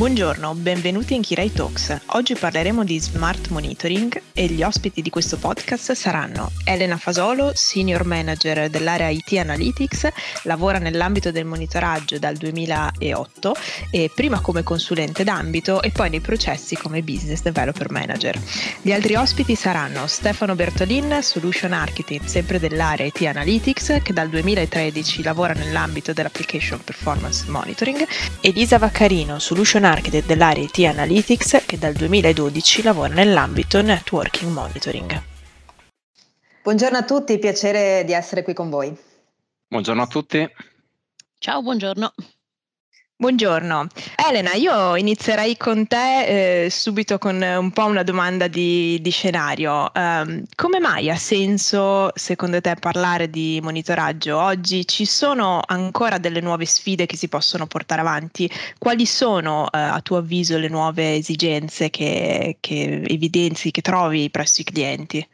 Buongiorno, benvenuti in Kirai Talks. Oggi parleremo di smart monitoring e gli ospiti di questo podcast saranno Elena Fasolo, Senior Manager dell'area IT Analytics, lavora nell'ambito del monitoraggio dal 2008 e prima come consulente d'ambito e poi nei processi come Business Developer Manager. Gli altri ospiti saranno Stefano Bertolin, Solution Architect sempre dell'area IT Analytics che dal 2013 lavora nell'ambito dell'Application Performance Monitoring, Elisa Vaccarino, Solution Architect dell'area IT Analytics che dal 2012 lavora nell'ambito Networking Monitoring. Buongiorno a tutti, piacere di essere qui con voi. Buongiorno a tutti. Ciao, buongiorno. Buongiorno. Elena, io inizierei con te eh, subito con un po' una domanda di, di scenario. Um, come mai ha senso, secondo te, parlare di monitoraggio oggi? Ci sono ancora delle nuove sfide che si possono portare avanti? Quali sono, uh, a tuo avviso, le nuove esigenze che, che evidenzi, che trovi presso i clienti?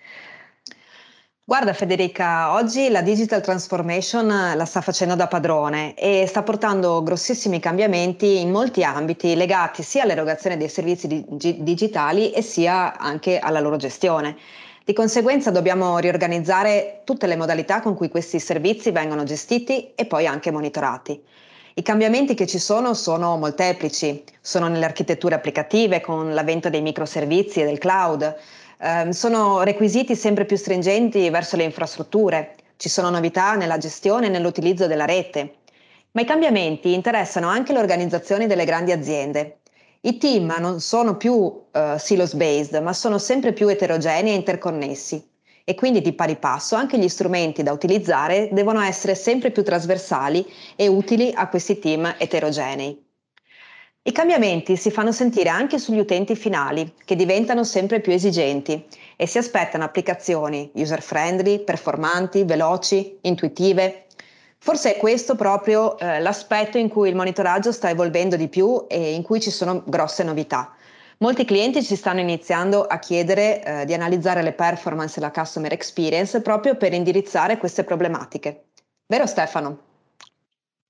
Guarda Federica, oggi la digital transformation la sta facendo da padrone e sta portando grossissimi cambiamenti in molti ambiti legati sia all'erogazione dei servizi dig- digitali e sia anche alla loro gestione. Di conseguenza dobbiamo riorganizzare tutte le modalità con cui questi servizi vengono gestiti e poi anche monitorati. I cambiamenti che ci sono sono molteplici, sono nelle architetture applicative con l'avvento dei microservizi e del cloud, eh, sono requisiti sempre più stringenti verso le infrastrutture, ci sono novità nella gestione e nell'utilizzo della rete, ma i cambiamenti interessano anche le organizzazioni delle grandi aziende. I team non sono più uh, silos based, ma sono sempre più eterogenei e interconnessi e quindi di pari passo anche gli strumenti da utilizzare devono essere sempre più trasversali e utili a questi team eterogenei. I cambiamenti si fanno sentire anche sugli utenti finali, che diventano sempre più esigenti e si aspettano applicazioni user-friendly, performanti, veloci, intuitive. Forse è questo proprio eh, l'aspetto in cui il monitoraggio sta evolvendo di più e in cui ci sono grosse novità. Molti clienti ci stanno iniziando a chiedere eh, di analizzare le performance e la customer experience proprio per indirizzare queste problematiche. Vero Stefano?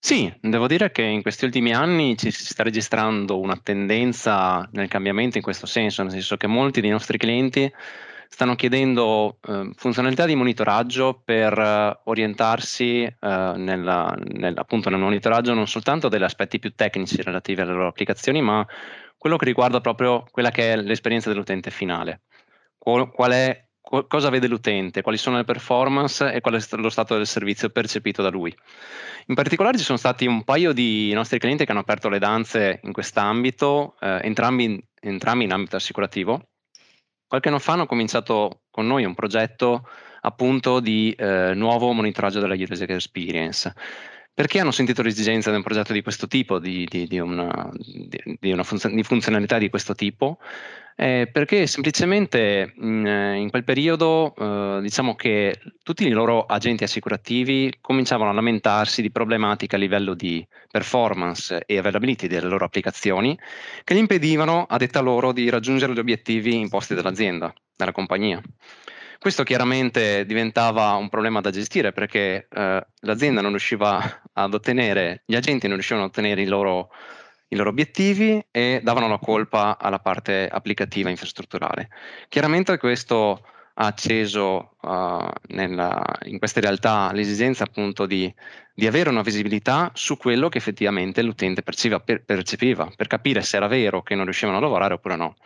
Sì, devo dire che in questi ultimi anni ci si sta registrando una tendenza nel cambiamento in questo senso, nel senso che molti dei nostri clienti stanno chiedendo eh, funzionalità di monitoraggio per eh, orientarsi eh, nella, nel, appunto nel monitoraggio non soltanto degli aspetti più tecnici relativi alle loro applicazioni, ma quello che riguarda proprio quella che è l'esperienza dell'utente finale. Qual, qual è cosa vede l'utente, quali sono le performance e qual è lo stato del servizio percepito da lui. In particolare ci sono stati un paio di nostri clienti che hanno aperto le danze in quest'ambito, eh, entrambi, entrambi, in ambito assicurativo. Qualche anno fa hanno cominciato con noi un progetto appunto di eh, nuovo monitoraggio della user experience. Perché hanno sentito l'esigenza di un progetto di questo tipo, di, di, di, una, di una funzion- funzionalità di questo tipo? Eh, perché semplicemente mh, eh, in quel periodo eh, diciamo che tutti i loro agenti assicurativi cominciavano a lamentarsi di problematiche a livello di performance e availability delle loro applicazioni che gli impedivano, a detta loro, di raggiungere gli obiettivi imposti dall'azienda, dalla compagnia. Questo chiaramente diventava un problema da gestire perché eh, l'azienda non riusciva ad ottenere, gli agenti non riuscivano ad ottenere i loro i loro obiettivi e davano la colpa alla parte applicativa infrastrutturale. Chiaramente questo ha acceso uh, nella, in queste realtà l'esigenza appunto di, di, avere una visibilità su quello che effettivamente l'utente percepiva per, percepiva, per capire se era vero che non riuscivano a lavorare oppure no.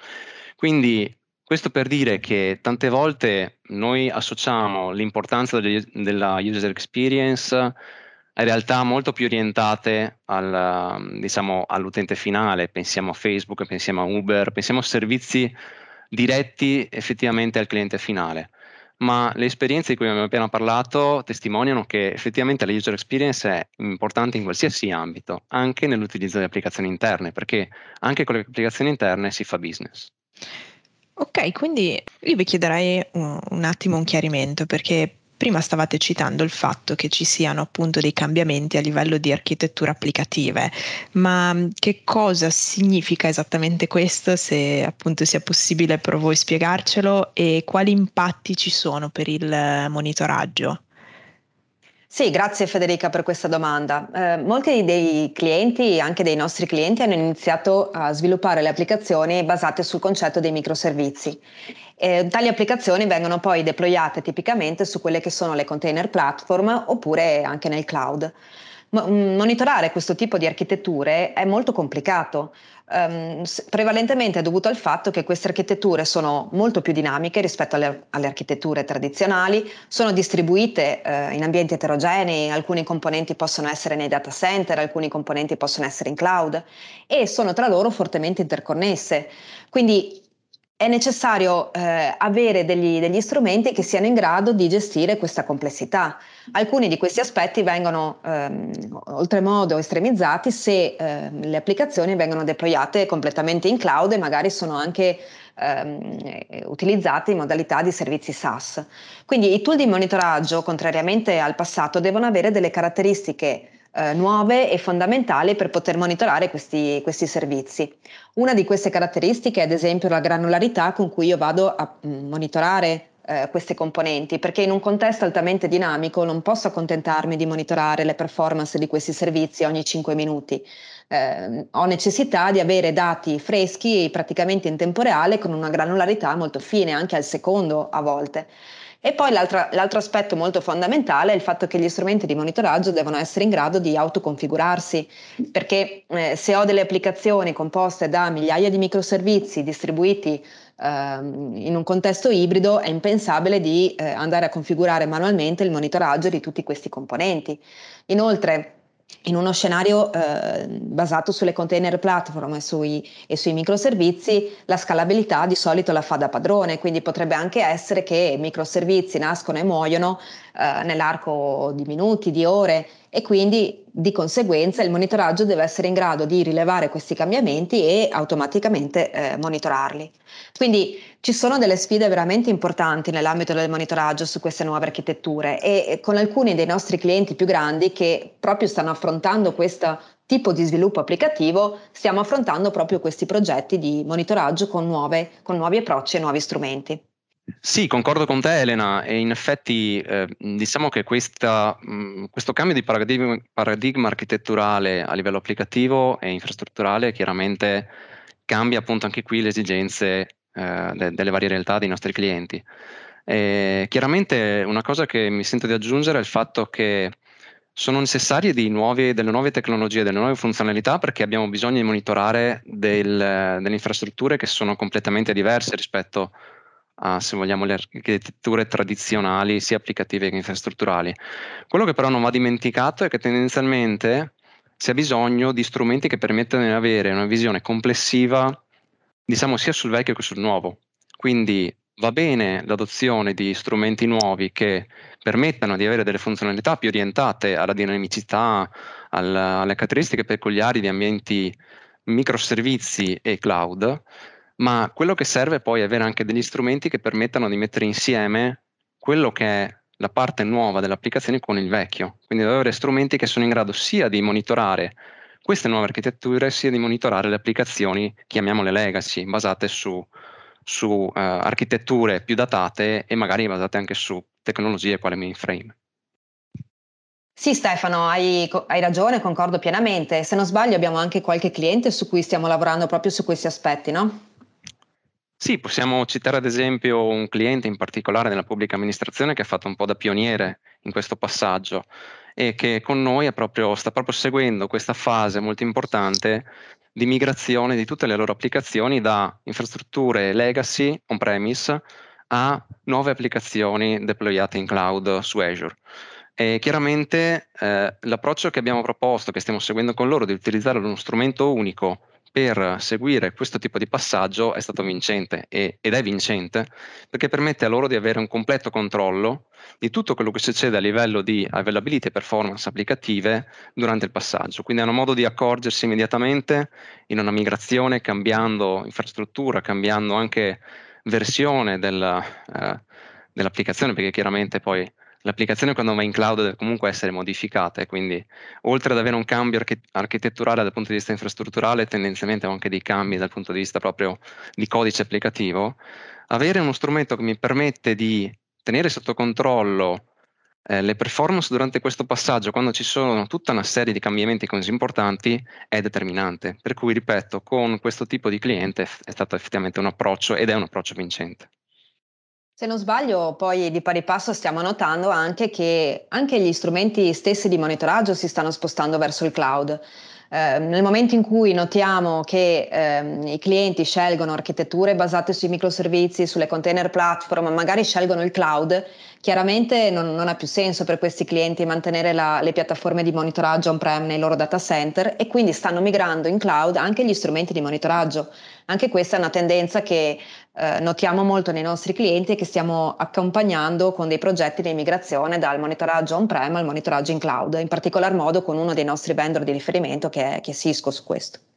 Quindi questo per dire che tante volte noi associamo l'importanza della user experience in realtà molto più orientate al, diciamo, all'utente finale, pensiamo a Facebook, pensiamo a Uber, pensiamo a servizi diretti effettivamente al cliente finale. Ma le esperienze di cui abbiamo appena parlato testimoniano che effettivamente la user experience è importante in qualsiasi ambito, anche nell'utilizzo delle applicazioni interne, perché anche con le applicazioni interne si fa business. Ok, quindi io vi chiederei un, un attimo un chiarimento perché Prima stavate citando il fatto che ci siano appunto dei cambiamenti a livello di architetture applicative, ma mm, che cosa significa esattamente questo, se appunto sia possibile per voi spiegarcelo e quali impatti ci sono per il monitoraggio? Sì, grazie Federica per questa domanda. Eh, molti dei clienti, anche dei nostri clienti, hanno iniziato a sviluppare le applicazioni basate sul concetto dei microservizi. Eh, tali applicazioni vengono poi deployate tipicamente su quelle che sono le container platform oppure anche nel cloud. Mm, monitorare questo tipo di architetture è molto complicato, um, prevalentemente è dovuto al fatto che queste architetture sono molto più dinamiche rispetto alle, alle architetture tradizionali, sono distribuite uh, in ambienti eterogenei, alcuni componenti possono essere nei data center, alcuni componenti possono essere in cloud e sono tra loro fortemente interconnesse. Quindi è necessario eh, avere degli, degli, strumenti che siano in grado di gestire questa complessità. Alcuni di questi aspetti vengono ehm, oltremodo estremizzati se eh, le applicazioni vengono deployate completamente in cloud e magari sono anche ehm, utilizzate in modalità di servizi SaaS. Quindi i tool di monitoraggio, contrariamente al passato, devono avere delle caratteristiche eh, nuove e fondamentali per poter monitorare questi, questi, servizi. Una di queste caratteristiche è ad esempio la granularità con cui io vado a mm, monitorare eh, queste componenti, perché in un contesto altamente dinamico non posso accontentarmi di monitorare le performance di questi servizi ogni 5 minuti. Eh, ho necessità di avere dati freschi praticamente in tempo reale con una granularità molto fine, anche al secondo a volte. E poi l'altro aspetto molto fondamentale è il fatto che gli strumenti di monitoraggio devono essere in grado di autoconfigurarsi, perché eh, se ho delle applicazioni composte da migliaia di microservizi distribuiti ehm, in un contesto ibrido, è impensabile di eh, andare a configurare manualmente il monitoraggio di tutti questi componenti. Inoltre, in uno scenario eh, basato sulle container platform e sui, e sui, microservizi, la scalabilità di solito la fa da padrone, quindi potrebbe anche essere che microservizi nascono e muoiono eh, nell'arco di minuti, di ore e quindi di conseguenza il monitoraggio deve essere in grado di rilevare questi cambiamenti e automaticamente eh, monitorarli. Quindi ci sono delle sfide veramente importanti nell'ambito del monitoraggio su queste nuove architetture e, con alcuni dei nostri clienti più grandi che proprio stanno affrontando questo tipo di sviluppo applicativo, stiamo affrontando proprio questi progetti di monitoraggio con, nuove, con nuovi approcci e nuovi strumenti. Sì, concordo con te Elena e in effetti eh, diciamo che questa, mh, questo cambio di paradigma, paradigma, architetturale a livello applicativo e infrastrutturale chiaramente cambia appunto anche qui le esigenze eh, de- delle varie realtà dei nostri clienti. E chiaramente una cosa che mi sento di aggiungere è il fatto che sono necessarie nuovi, delle nuove tecnologie, delle nuove funzionalità perché abbiamo bisogno di monitorare del, delle infrastrutture che sono completamente diverse rispetto a a, se vogliamo, le architetture tradizionali, sia applicative che infrastrutturali. Quello che però non va dimenticato è che tendenzialmente si ha bisogno di strumenti che permettano di avere una visione complessiva, diciamo, sia sul vecchio che sul nuovo. Quindi va bene l'adozione di strumenti nuovi che permettano di avere delle funzionalità più orientate alla dinamicità, alla, alle caratteristiche peculiari di ambienti microservizi e cloud, ma quello che serve poi è avere anche degli strumenti che permettano di mettere insieme quello che è la parte nuova dell'applicazione con il vecchio. Quindi devo avere strumenti che sono in grado sia di monitorare queste nuove architetture, sia di monitorare le applicazioni, chiamiamole legacy, basate su, su uh, architetture più datate e magari basate anche su tecnologie quale mainframe. Sì Stefano, hai, hai, ragione, concordo pienamente. Se non sbaglio abbiamo anche qualche cliente su cui stiamo lavorando proprio su questi aspetti, no? Sì, possiamo citare ad esempio un cliente in particolare nella pubblica amministrazione che ha fatto un po' da pioniere in questo passaggio e che con noi proprio, sta proprio seguendo questa fase molto importante di migrazione di tutte le loro applicazioni da infrastrutture legacy on-premise a nuove applicazioni deployate in cloud su Azure. E chiaramente eh, l'approccio che abbiamo proposto, che stiamo seguendo con loro, di utilizzare uno strumento unico per seguire questo tipo di passaggio è stato vincente e, ed è vincente perché permette a loro di avere un completo controllo di tutto quello che succede a livello di availability e performance applicative durante il passaggio. Quindi hanno modo di accorgersi immediatamente in una migrazione cambiando infrastruttura, cambiando anche versione della, eh, dell'applicazione perché chiaramente poi l'applicazione quando va in cloud deve comunque essere modificata e quindi oltre ad avere un cambio arch- architetturale dal punto di vista infrastrutturale, tendenzialmente ho anche dei cambi dal punto di vista proprio di codice applicativo, avere uno strumento che mi permette di tenere sotto controllo eh, le performance durante questo passaggio, quando ci sono tutta una serie di cambiamenti così importanti, è determinante. Per cui, ripeto, con questo tipo di cliente è stato effettivamente un approccio ed è un approccio vincente. Se non sbaglio, poi di pari passo stiamo notando anche che anche gli strumenti stessi di monitoraggio si stanno spostando verso il cloud. Eh, nel momento in cui notiamo che ehm, i clienti scelgono architetture basate sui microservizi, sulle container platform, magari scelgono il cloud, chiaramente non, non ha più senso per questi clienti mantenere la, le piattaforme di monitoraggio on-prem nei loro data center e quindi stanno migrando in cloud anche gli strumenti di monitoraggio. Anche questa è una tendenza che eh, notiamo molto nei nostri clienti e che stiamo accompagnando con dei progetti di migrazione dal monitoraggio on-prem al monitoraggio in cloud, in particolar modo con uno dei nostri vendor di riferimento che è, che è Cisco su questo.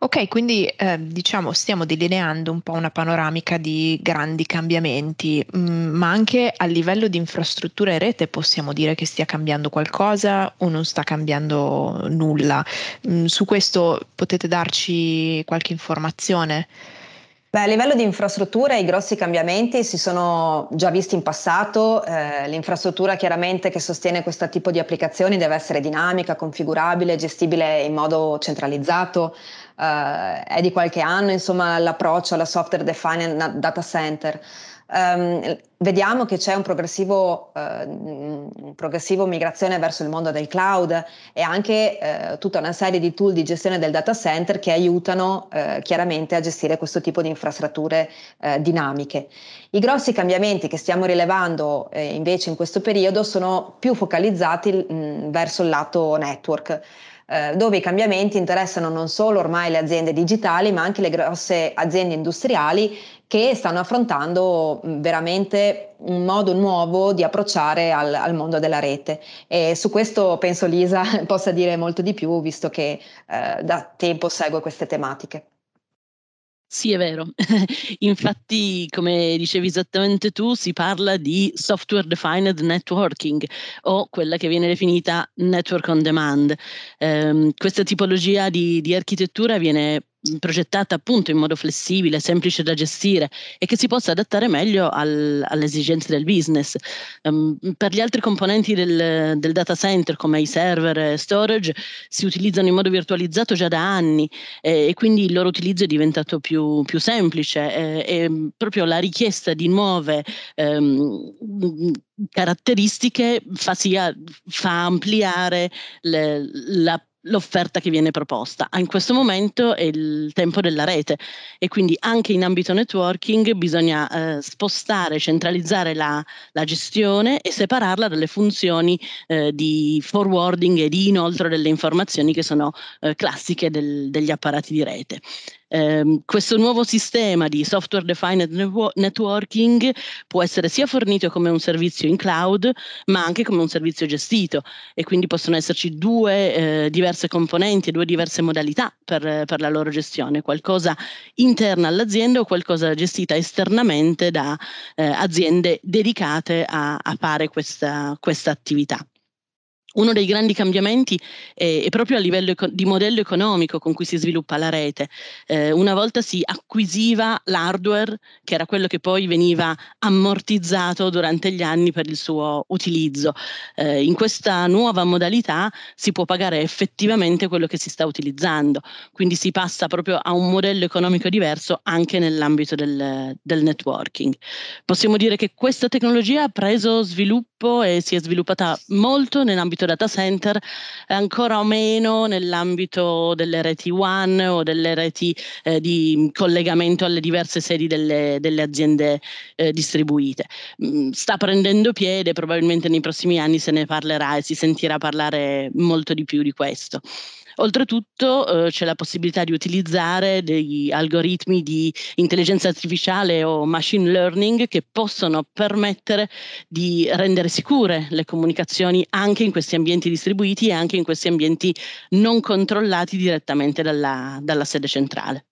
Ok, quindi eh, diciamo stiamo delineando un po' una panoramica di grandi cambiamenti, mh, mm, ma anche a livello di infrastruttura e rete possiamo dire che stia cambiando qualcosa o non sta cambiando nulla. Mh, mm, su questo potete darci qualche informazione? Beh, a livello di infrastruttura i grossi cambiamenti si sono già visti in passato, eh, l'infrastruttura chiaramente che sostiene questo tipo di applicazioni deve essere dinamica, configurabile, gestibile in modo centralizzato, eh, è di qualche anno insomma l'approccio alla software defined data center. Um, vediamo che c'è un progressivo, uh, progressivo, migrazione verso il mondo del cloud e anche uh, tutta una serie di tool di gestione del data center che aiutano uh, chiaramente a gestire questo tipo di infrastrutture dinamiche. I grossi cambiamenti che stiamo rilevando invece in questo periodo sono più focalizzati mh, verso il lato network. Eh, dove i cambiamenti interessano non solo ormai le aziende digitali, ma anche le grosse aziende industriali che stanno affrontando veramente un modo nuovo di approcciare al, al, mondo della rete. E su questo penso Lisa possa dire molto di più, visto che eh, da tempo segue queste tematiche. Sì, è vero. Infatti, come dicevi esattamente tu, si parla di software defined networking o quella che viene definita network on demand. Um, questa tipologia di, di architettura viene progettata appunto in modo flessibile, semplice da gestire e che si possa adattare meglio al, alle esigenze del business. Um, per gli altri componenti del, del, data center come i server e storage si utilizzano in modo virtualizzato già da anni eh, e quindi il loro utilizzo è diventato più, più semplice eh, e proprio la richiesta di nuove um, caratteristiche fa, sia, fa ampliare le, la l'offerta che viene proposta. In questo momento è il tempo della rete e quindi anche in ambito networking bisogna eh, spostare, centralizzare la, la, gestione e separarla dalle funzioni eh, di forwarding e di inoltre delle informazioni che sono eh, classiche del, degli apparati di rete. Eh, questo nuovo sistema di software defined networking può essere sia fornito come un servizio in cloud, ma anche come un servizio gestito e quindi possono esserci due eh, diverse componenti, due diverse modalità per, per, la loro gestione, qualcosa interna all'azienda o qualcosa gestita esternamente da eh, aziende dedicate a, a fare questa, questa attività. Uno dei grandi cambiamenti è, proprio a livello di modello economico con cui si sviluppa la rete. Eh, una volta si acquisiva l'hardware, che era quello che poi veniva ammortizzato durante gli anni per il suo utilizzo. Eh, in questa nuova modalità si può pagare effettivamente quello che si sta utilizzando, quindi si passa proprio a un modello economico diverso anche nell'ambito del, del networking. Possiamo dire che questa tecnologia ha preso sviluppo e si è sviluppata molto nell'ambito data center, ancora meno nell'ambito delle reti WAN o delle reti eh, di collegamento alle diverse sedi delle, delle aziende eh, distribuite. Mm, sta prendendo piede, probabilmente nei prossimi anni se ne parlerà e si sentirà parlare molto di più di questo. Oltretutto eh, c'è la possibilità di utilizzare degli algoritmi di intelligenza artificiale o machine learning che possono permettere di rendere sicure le comunicazioni anche in questi ambienti distribuiti e anche in questi ambienti non controllati direttamente dalla, dalla sede centrale.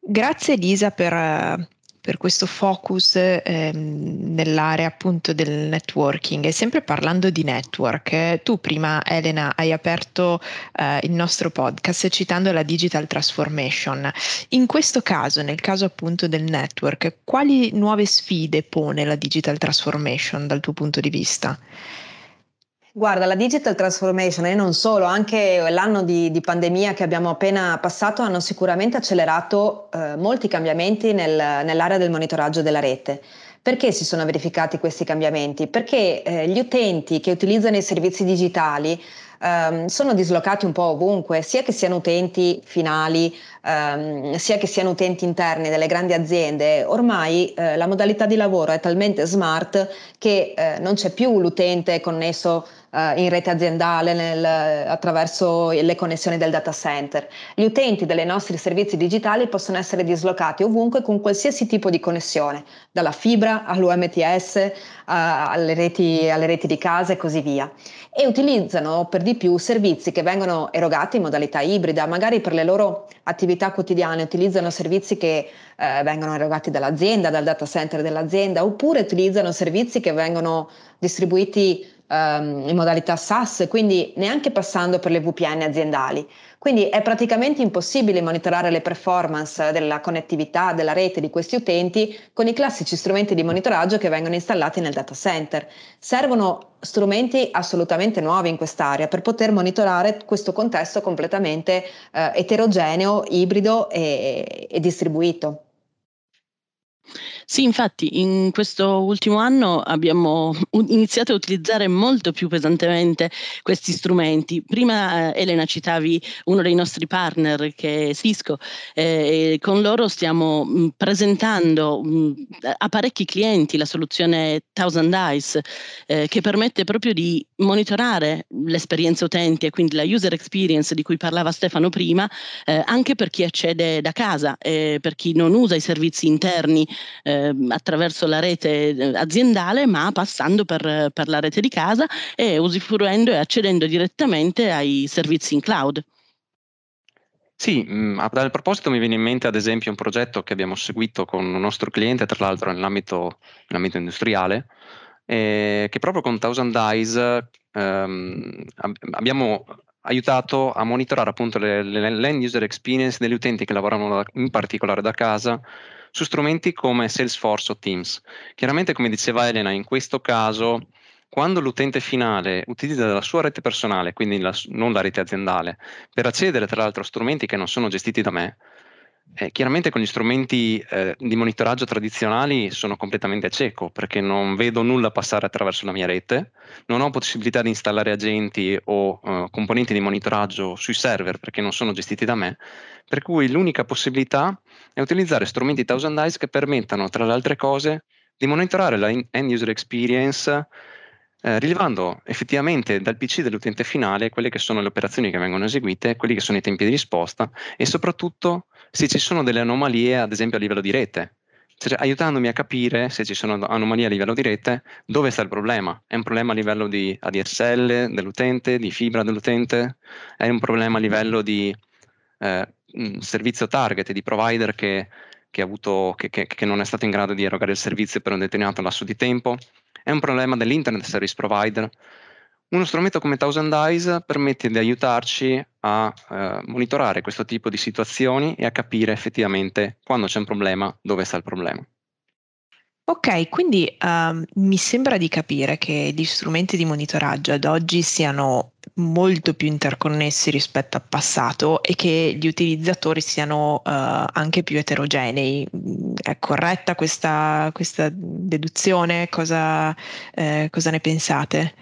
Grazie Elisa per per questo focus ehm, nell'area appunto del networking e sempre parlando di network, eh, tu prima Elena hai aperto eh, il nostro podcast citando la digital transformation. In questo caso, nel caso appunto del network, quali nuove sfide pone la digital transformation dal tuo punto di vista? Guarda, la digital transformation e non solo, anche l'anno di, di, pandemia che abbiamo appena passato hanno sicuramente accelerato eh, molti cambiamenti nel, nell'area del monitoraggio della rete. Perché si sono verificati questi cambiamenti? Perché eh, gli utenti che utilizzano i servizi digitali ehm, sono dislocati un po' ovunque, sia che siano utenti finali, ehm, sia che siano utenti interni delle grandi aziende. Ormai eh, la modalità di lavoro è talmente smart che eh, non c'è più l'utente connesso uh, in rete aziendale nel, attraverso le connessioni del data center. Gli utenti dei nostri servizi digitali possono essere dislocati ovunque con qualsiasi tipo di connessione, dalla fibra all'UMTS, uh, alle, reti, alle reti di casa e così via. E utilizzano per di più servizi che vengono erogati in modalità ibrida, magari per le loro attività quotidiane utilizzano servizi che eh, vengono erogati dall'azienda, dal data center dell'azienda, oppure utilizzano servizi che vengono distribuiti um, in modalità SaaS, quindi neanche passando per le VPN aziendali. Quindi è praticamente impossibile monitorare le performance della connettività della rete di questi utenti con i classici strumenti di monitoraggio che vengono installati nel data center. Servono strumenti assolutamente nuovi in quest'area per poter monitorare questo contesto completamente eh, eterogeneo, ibrido e, e distribuito. Sì, infatti in questo ultimo anno abbiamo iniziato a utilizzare molto più pesantemente questi strumenti. Prima eh, Elena citavi uno dei nostri partner che è Cisco eh, e con loro stiamo mh, presentando mh, a parecchi clienti la soluzione Thousand Eyes eh, che permette proprio di monitorare l'esperienza utente e quindi la user experience di cui parlava Stefano prima eh, anche per chi accede da casa e per chi non usa i servizi interni eh, attraverso la rete eh, aziendale, ma passando per, per la rete di casa e usufruendo e accedendo direttamente ai servizi in cloud. Sì, mm, a tal proposito mi viene in mente ad esempio un progetto che abbiamo seguito con un nostro cliente, tra l'altro nell'ambito, nell'ambito industriale, eh, che proprio con Thousand Eyes ehm, abbiamo aiutato a monitorare appunto le, le, l'end user experience degli utenti che lavorano in particolare da casa su strumenti come Salesforce o Teams. Chiaramente, come diceva Elena, in questo caso, quando l'utente finale utilizza la sua rete personale, quindi la, non la rete aziendale, per accedere tra l'altro a strumenti che non sono gestiti da me, eh, chiaramente con gli strumenti eh, di monitoraggio tradizionali sono completamente cieco perché non vedo nulla passare attraverso la mia rete, non ho possibilità di installare agenti o eh, componenti di monitoraggio sui server perché non sono gestiti da me, per cui l'unica possibilità è utilizzare strumenti Thousand Eyes che permettano, tra le altre cose, di monitorare la end user experience eh, rilevando effettivamente dal PC dell'utente finale quelle che sono le operazioni che vengono eseguite, quelli che sono i tempi di risposta e soprattutto se ci sono delle anomalie, ad esempio a livello di rete. Cioè, aiutandomi a capire se ci sono anomalie a livello di rete, dove sta il problema. È un problema a livello di ADSL dell'utente, di fibra dell'utente, è un problema a livello di eh, servizio target, di provider che, che, avuto, che, che non è stato in grado di erogare il servizio per un determinato lasso di tempo è un problema dell'Internet Service Provider. Uno strumento come Thousand Eyes permette di aiutarci a eh, monitorare questo tipo di situazioni e a capire effettivamente quando c'è un problema, dove sta il problema. Ok, quindi um, mi sembra di capire che gli strumenti di monitoraggio ad oggi siano molto più interconnessi rispetto al passato e che gli utilizzatori siano uh, anche più eterogenei. È corretta questa, questa deduzione? Cosa, eh, cosa ne pensate?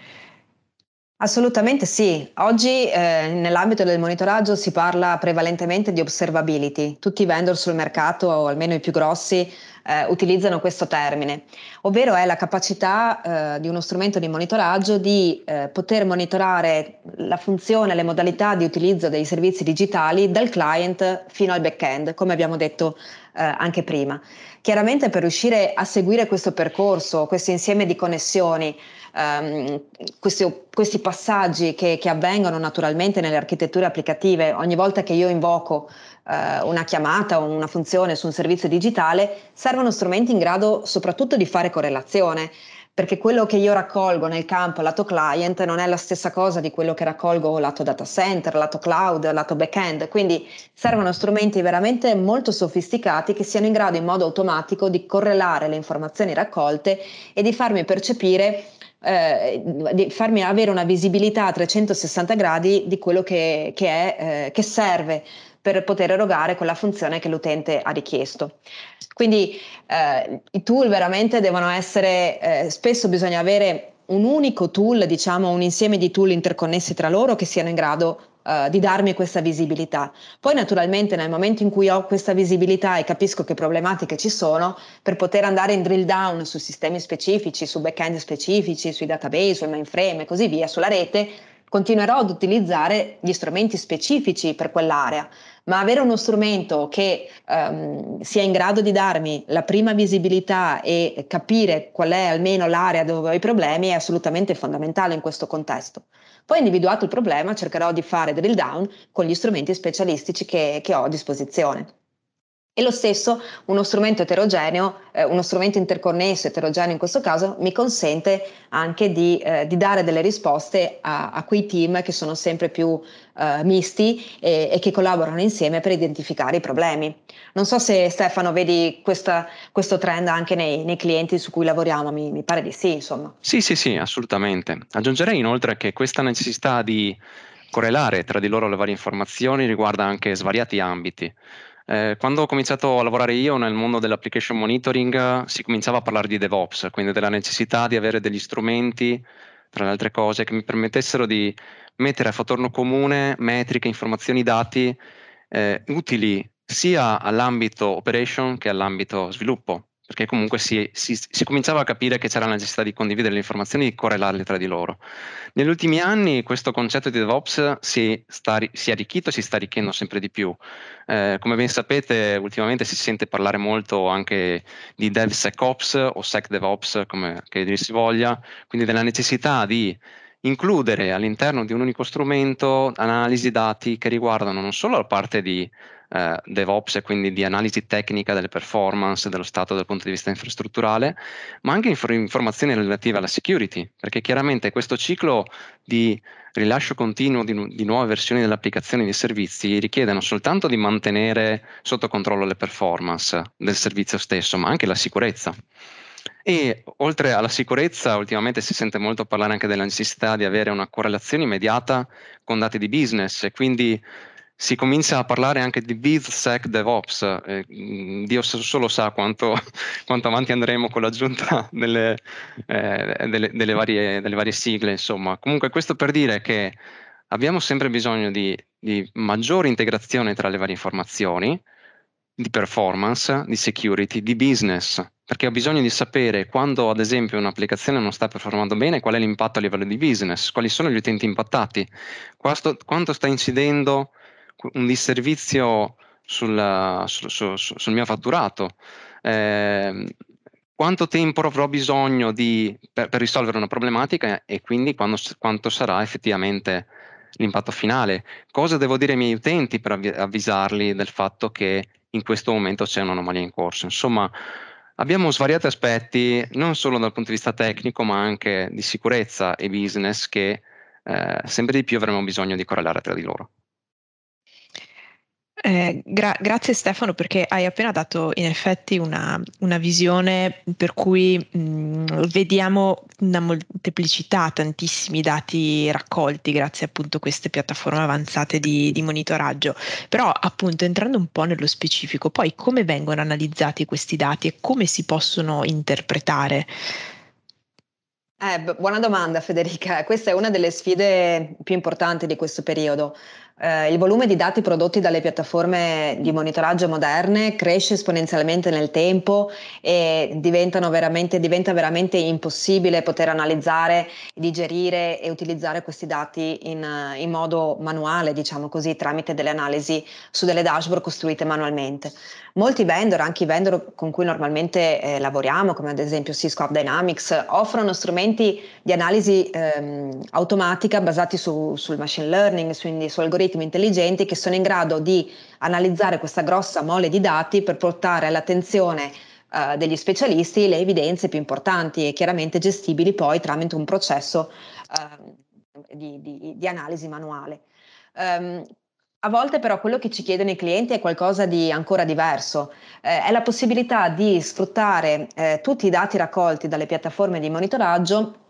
Assolutamente sì. Oggi eh, nell'ambito del monitoraggio si parla prevalentemente di observability. Tutti i vendor sul mercato, o almeno i più grossi, eh, utilizzano questo termine, ovvero è la capacità eh, di uno strumento di monitoraggio di eh, poter monitorare la funzione, le modalità di utilizzo dei servizi digitali dal client fino al back-end, come abbiamo detto eh, anche prima. Chiaramente per riuscire a seguire questo percorso, questo insieme di connessioni, ehm, questi, questi, passaggi che, che, avvengono naturalmente nelle architetture applicative, ogni volta che io invoco eh, una chiamata o una funzione su un servizio digitale, servono strumenti in grado soprattutto di fare correlazione perché quello che io raccolgo nel campo lato client non è la stessa cosa di quello che raccolgo lato data center, lato cloud, lato backend, quindi servono strumenti veramente molto sofisticati che siano in grado in modo automatico di correlare le informazioni raccolte e di farmi percepire eh, di farmi avere una visibilità a 360 gradi di quello che, che, è, eh, che serve per poter erogare quella funzione che l'utente ha richiesto. Quindi eh, i tool veramente devono essere, eh, spesso bisogna avere un unico tool, diciamo un insieme di tool interconnessi tra loro che siano in grado Uh, di darmi questa visibilità. Poi naturalmente nel momento in cui ho questa visibilità e capisco che problematiche ci sono, per poter andare in drill down su sistemi specifici, su backend specifici, sui database, sui mainframe e così via, sulla rete, continuerò ad utilizzare gli strumenti specifici per quell'area, ma avere uno strumento che um, sia in grado di darmi la prima visibilità e capire qual è almeno l'area dove ho i problemi è assolutamente fondamentale in questo contesto. Poi individuato il problema cercherò di fare drill down con gli strumenti specialistici che, che ho a disposizione. E lo stesso uno strumento eterogeneo, eh, uno strumento interconnesso, eterogeneo in questo caso, mi consente anche di, eh, di dare delle risposte a, a, quei team che sono sempre più eh, misti e, e, che collaborano insieme per identificare i problemi. Non so se Stefano vedi questa, questo trend anche nei, nei, clienti su cui lavoriamo, mi, mi pare di sì, insomma. Sì, sì, sì, assolutamente. Aggiungerei inoltre che questa necessità di correlare tra di loro le varie informazioni riguarda anche svariati ambiti. Eh, quando ho cominciato a lavorare io nel mondo dell'application monitoring si cominciava a parlare di DevOps, quindi della necessità di avere degli strumenti, tra le altre cose, che mi permettessero di mettere a fattorno comune metriche, informazioni, dati eh, utili sia all'ambito operation che all'ambito sviluppo perché comunque si, si, si, cominciava a capire che c'era la necessità di condividere le informazioni e di correlarle tra di loro. Negli ultimi anni questo concetto di DevOps si, sta, si è arricchito e si sta arricchendo sempre di più. Eh, come ben sapete, ultimamente si sente parlare molto anche di DevSecOps o SecDevOps, come che dir si voglia, quindi della necessità di includere all'interno di un unico strumento analisi dati che riguardano non solo la parte di eh, DevOps e quindi di analisi tecnica delle performance dello stato dal punto di vista infrastrutturale, ma anche infor- informazioni relative alla security, perché chiaramente questo ciclo di rilascio continuo di, nu- di nuove versioni delle applicazioni e dei servizi richiede non soltanto di mantenere sotto controllo le performance del servizio stesso, ma anche la sicurezza. E oltre alla sicurezza, ultimamente si sente molto parlare anche della necessità di avere una correlazione immediata con dati di business e quindi si comincia a parlare anche di BizSec DevOps. Eh, Dio solo sa quanto, quanto, avanti andremo con l'aggiunta delle, eh, delle, delle, varie, delle, varie, sigle. Insomma. Comunque questo per dire che abbiamo sempre bisogno di, di maggiore integrazione tra le varie informazioni, di performance, di security, di business, perché ho bisogno di sapere quando ad esempio un'applicazione non sta performando bene, qual è l'impatto a livello di business, quali sono gli utenti impattati, quanto, quanto sta incidendo un disservizio sul, sul, sul, sul mio fatturato. Eh, quanto tempo avrò bisogno di, per, per, risolvere una problematica e quindi quando, quanto sarà effettivamente l'impatto finale. Cosa devo dire ai miei utenti per avvisarli del fatto che in questo momento c'è un'anomalia in corso? Insomma, abbiamo svariati aspetti, non solo dal punto di vista tecnico, ma anche di sicurezza e business che eh, sempre di più avremo bisogno di correlare tra di loro. Eh, gra- grazie Stefano perché hai appena dato in effetti una, una visione per cui mh, vediamo una molteplicità, tantissimi dati raccolti grazie appunto a queste piattaforme avanzate di, di monitoraggio. Però appunto entrando un po' nello specifico, poi come vengono analizzati questi dati e come si possono interpretare? Eh, buona domanda Federica, questa è una delle sfide più importanti di questo periodo. Eh, il volume di dati prodotti dalle piattaforme di monitoraggio moderne cresce esponenzialmente nel tempo e veramente, diventa veramente impossibile poter analizzare, digerire e utilizzare questi dati in, in modo manuale, diciamo così, tramite delle analisi su delle dashboard costruite manualmente. Molti vendor, anche i vendor con cui normalmente eh, lavoriamo, come ad esempio Cisco App Dynamics, offrono strumenti di analisi ehm, automatica basati su, sul machine learning, quindi su algoritmi intelligenti che sono in grado di analizzare questa grossa mole di dati per portare all'attenzione eh, degli specialisti le evidenze più importanti e chiaramente gestibili poi tramite un processo eh, di, di, di, analisi manuale. Um, a volte però quello che ci chiedono i clienti è qualcosa di ancora diverso, eh, è la possibilità di sfruttare eh, tutti i dati raccolti dalle piattaforme di monitoraggio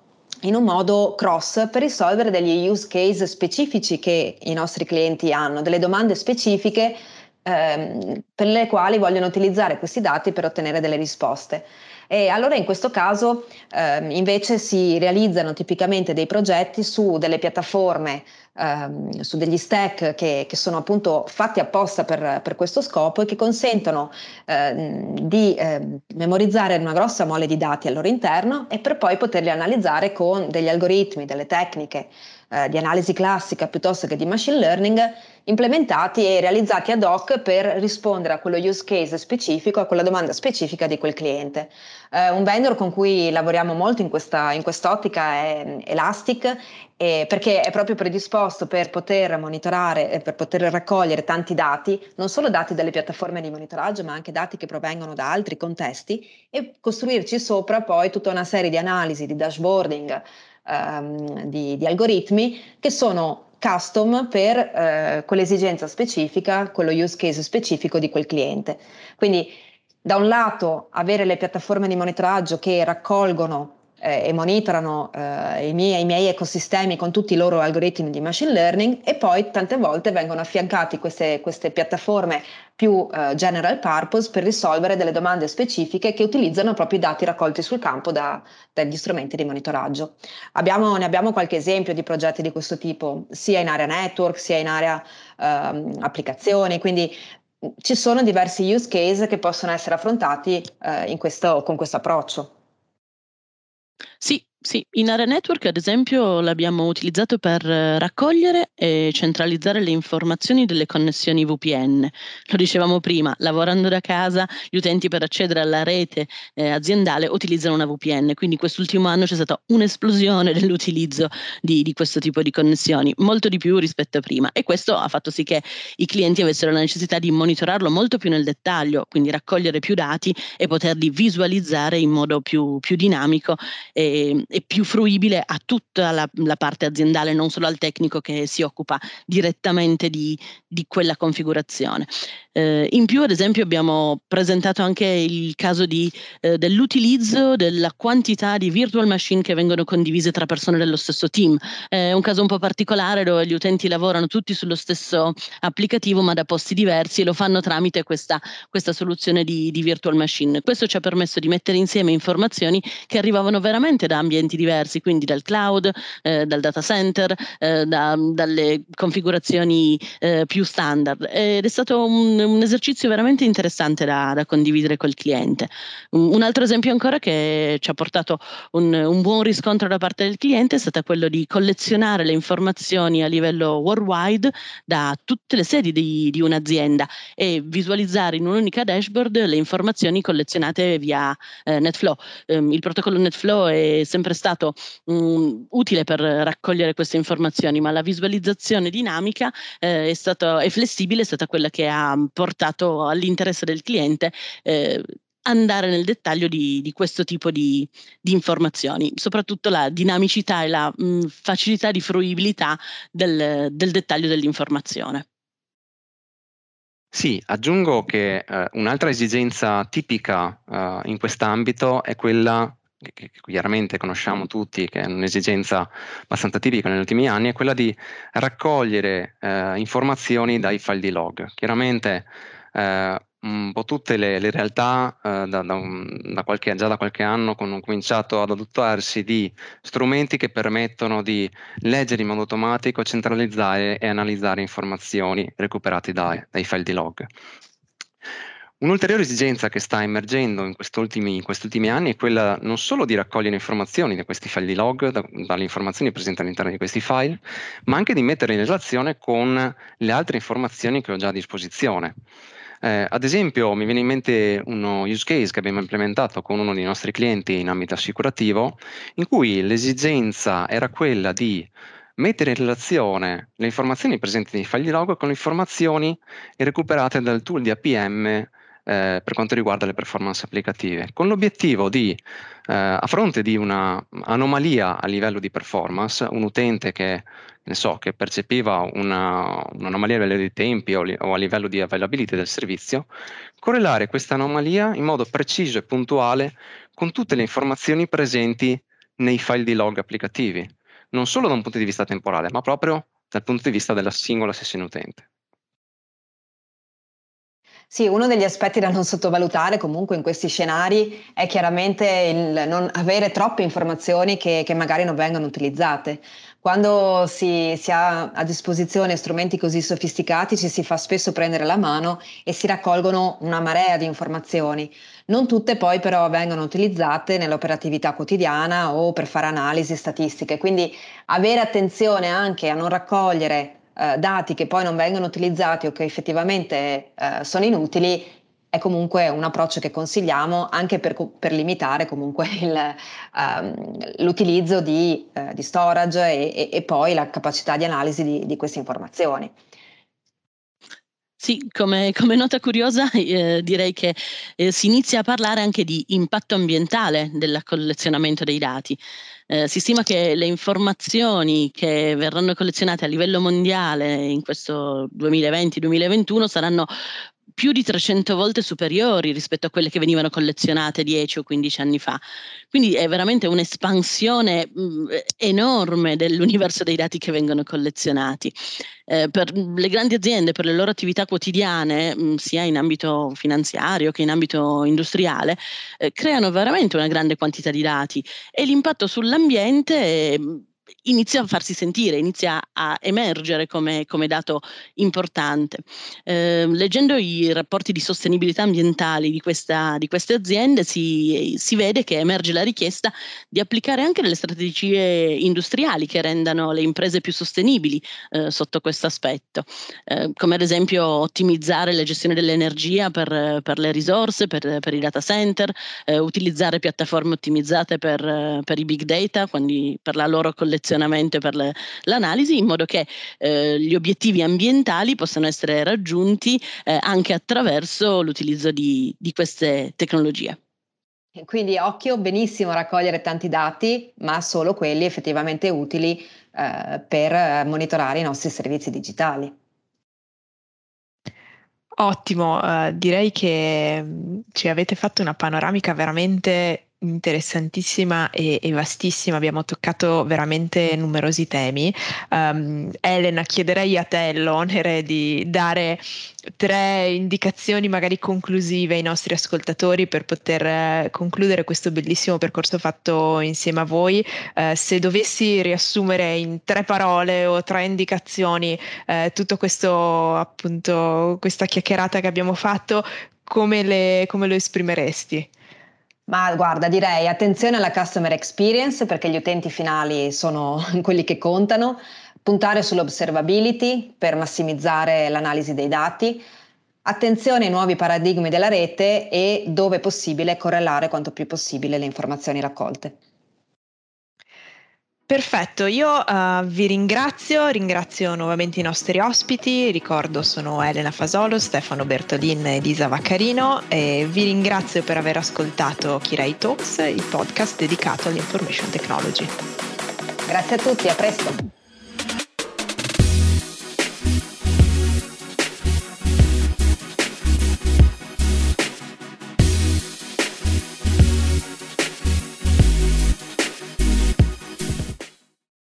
in un modo cross per risolvere degli use case specifici che i nostri clienti hanno, delle domande specifiche ehm, per le quali vogliono utilizzare questi dati per ottenere delle risposte. E allora in questo caso ehm, invece si realizzano tipicamente dei progetti su delle piattaforme ehm, su degli stack che, che, sono appunto fatti apposta per, per, questo scopo e che consentono ehm, di ehm, memorizzare una grossa mole di dati al loro interno e per poi poterli analizzare con degli algoritmi, delle tecniche eh, di analisi classica piuttosto che di machine learning implementati e realizzati ad hoc per rispondere a quello use case specifico, a quella domanda specifica di quel cliente. Eh, un vendor con cui lavoriamo molto in, questa, in quest'ottica è Elastic eh, perché è proprio predisposto per poter monitorare e per poter raccogliere tanti dati, non solo dati dalle piattaforme di monitoraggio, ma anche dati che provengono da altri contesti e costruirci sopra poi tutta una serie di analisi, di dashboarding, ehm, di, di, algoritmi che sono custom per eh, quell'esigenza specifica, quello use case specifico di quel cliente. Quindi da un lato avere le piattaforme di monitoraggio che raccolgono eh, e monitorano eh, i, miei, i, miei, ecosistemi con tutti i loro algoritmi di machine learning e poi tante volte vengono affiancati queste, queste piattaforme più eh, general purpose per risolvere delle domande specifiche che utilizzano proprio i dati raccolti sul campo da, dagli strumenti di monitoraggio. Abbiamo, ne abbiamo qualche esempio di progetti di questo tipo, sia in area network, sia in area ehm, applicazioni, quindi ci sono diversi use case che possono essere affrontati eh, questo, con questo approccio. Sì, sì, in Area Network ad esempio l'abbiamo utilizzato per eh, raccogliere e centralizzare le informazioni delle connessioni VPN. Lo dicevamo prima, lavorando da casa gli utenti per accedere alla rete eh, aziendale utilizzano una VPN, quindi quest'ultimo anno c'è stata un'esplosione dell'utilizzo di, di, questo tipo di connessioni, molto di più rispetto a prima e questo ha fatto sì che i clienti avessero la necessità di monitorarlo molto più nel dettaglio, quindi raccogliere più dati e poterli visualizzare in modo più, più dinamico e, e più fruibile a tutta la, la, parte aziendale, non solo al tecnico che si occupa direttamente di, di quella configurazione. Eh, in più, ad esempio, abbiamo presentato anche il caso di, eh, dell'utilizzo della quantità di virtual machine che vengono condivise tra persone dello stesso team. È un caso un po' particolare dove gli utenti lavorano tutti sullo stesso applicativo ma da posti diversi e lo fanno tramite questa, questa soluzione di, di virtual machine. Questo ci ha permesso di mettere insieme informazioni che arrivavano veramente da ambienti diversi, quindi dal cloud, eh, dal data center, eh, da, dalle configurazioni eh, più standard. Ed è stato un un esercizio veramente interessante da, da, condividere col cliente. Un, altro esempio ancora che ci ha portato un, un, buon riscontro da parte del cliente è stato quello di collezionare le informazioni a livello worldwide da tutte le sedi di, di un'azienda e visualizzare in un'unica dashboard le informazioni collezionate via eh, NetFlow. Um, il protocollo NetFlow è sempre stato um, utile per raccogliere queste informazioni, ma la visualizzazione dinamica eh, è, stato, è flessibile, è stata quella che ha portato all'interesse del cliente eh, andare nel dettaglio di, di questo tipo di, di, informazioni, soprattutto la dinamicità e la mh, facilità di fruibilità del, del dettaglio dell'informazione. Sì, aggiungo che eh, un'altra esigenza tipica eh, in quest'ambito è quella che chiaramente conosciamo tutti, che è un'esigenza abbastanza tipica negli ultimi anni, è quella di raccogliere eh, informazioni dai file di log. Chiaramente eh, un po' tutte le, le realtà eh, da, da, da qualche, già da qualche anno hanno cominciato ad adottarsi di strumenti che permettono di leggere in modo automatico, centralizzare e analizzare informazioni recuperate dai, dai file di log. Un'ulteriore esigenza che sta emergendo in, in questi ultimi anni è quella non solo di raccogliere informazioni da questi file di log, da, dalle informazioni presenti all'interno di questi file, ma anche di metterle in relazione con le altre informazioni che ho già a disposizione. Eh, ad esempio, mi viene in mente uno use case che abbiamo implementato con uno dei nostri clienti in ambito assicurativo, in cui l'esigenza era quella di mettere in relazione le informazioni presenti nei file di log con le informazioni recuperate dal tool di APM eh, per quanto riguarda le performance applicative, con l'obiettivo di, eh, a fronte di un'anomalia a livello di performance, un utente che, so, che percepiva una, un'anomalia a livello di tempi o, li, o, a livello di availability del servizio, correlare questa anomalia in modo preciso e puntuale con tutte le informazioni presenti nei file di log applicativi, non solo da un punto di vista temporale, ma proprio dal punto di vista della singola sessione utente. Sì, uno degli aspetti da non sottovalutare comunque in questi scenari è chiaramente il non avere troppe informazioni che, che magari non vengono utilizzate. Quando si, si, ha a disposizione strumenti così sofisticati ci si fa spesso prendere la mano e si raccolgono una marea di informazioni. Non tutte poi però vengono utilizzate nell'operatività quotidiana o per fare analisi statistiche, quindi avere attenzione anche a non raccogliere eh, dati che poi non vengono utilizzati o che effettivamente eh, sono inutili, è comunque un approccio che consigliamo anche per, per limitare comunque il, um, l'utilizzo di, uh, di storage e, e, e, poi la capacità di analisi di, di queste informazioni. Sì, come, come, nota curiosa eh, direi che eh, si inizia a parlare anche di impatto ambientale del collezionamento dei dati. Eh, si stima che le informazioni che verranno collezionate a livello mondiale in questo 2020-2021 saranno più di 300 volte superiori rispetto a quelle che venivano collezionate 10 o 15 anni fa. Quindi è veramente un'espansione mh, mm, enorme dell'universo dei dati che vengono collezionati. Eh, per le grandi aziende, per le loro attività quotidiane, mh, mm, sia in ambito finanziario che in ambito industriale, eh, creano veramente una grande quantità di dati e l'impatto sull'ambiente mh, inizia a farsi sentire, inizia a emergere come, come dato importante. Eh, leggendo i rapporti di sostenibilità ambientale di, questa, di queste aziende si, si, vede che emerge la richiesta di applicare anche delle strategie industriali che rendano le imprese più sostenibili eh, sotto questo aspetto, eh, come ad esempio ottimizzare la gestione dell'energia per, per le risorse, per, per, i data center, eh, utilizzare piattaforme ottimizzate per, per i big data, quindi per la loro collezione posizionamento per le, l'analisi in modo che eh, gli obiettivi ambientali possano essere raggiunti eh, anche attraverso l'utilizzo di, di queste tecnologie. Quindi occhio, benissimo raccogliere tanti dati, ma solo quelli effettivamente utili eh, per monitorare i nostri servizi digitali. Ottimo, uh, direi che mm, ci avete fatto una panoramica veramente interessantissima e, e, vastissima, abbiamo toccato veramente numerosi temi. Um, Elena, chiederei a te l'onere di dare tre indicazioni magari conclusive ai nostri ascoltatori per poter eh, concludere questo bellissimo percorso fatto insieme a voi. Uh, se dovessi riassumere in tre parole o tre indicazioni uh, tutto questo appunto questa chiacchierata che abbiamo fatto, come, le, come lo esprimeresti? Ma guarda, direi attenzione alla customer experience perché gli utenti finali sono quelli che contano, puntare sull'observability per massimizzare l'analisi dei dati, attenzione ai nuovi paradigmi della rete e dove possibile correlare quanto più possibile le informazioni raccolte. Perfetto, io uh, vi ringrazio, ringrazio nuovamente i nostri ospiti, ricordo sono Elena Fasolo, Stefano Bertolin ed Isa Vaccarino e vi ringrazio per aver ascoltato Kirai Talks, il podcast dedicato all'information technology. Grazie a tutti, a presto.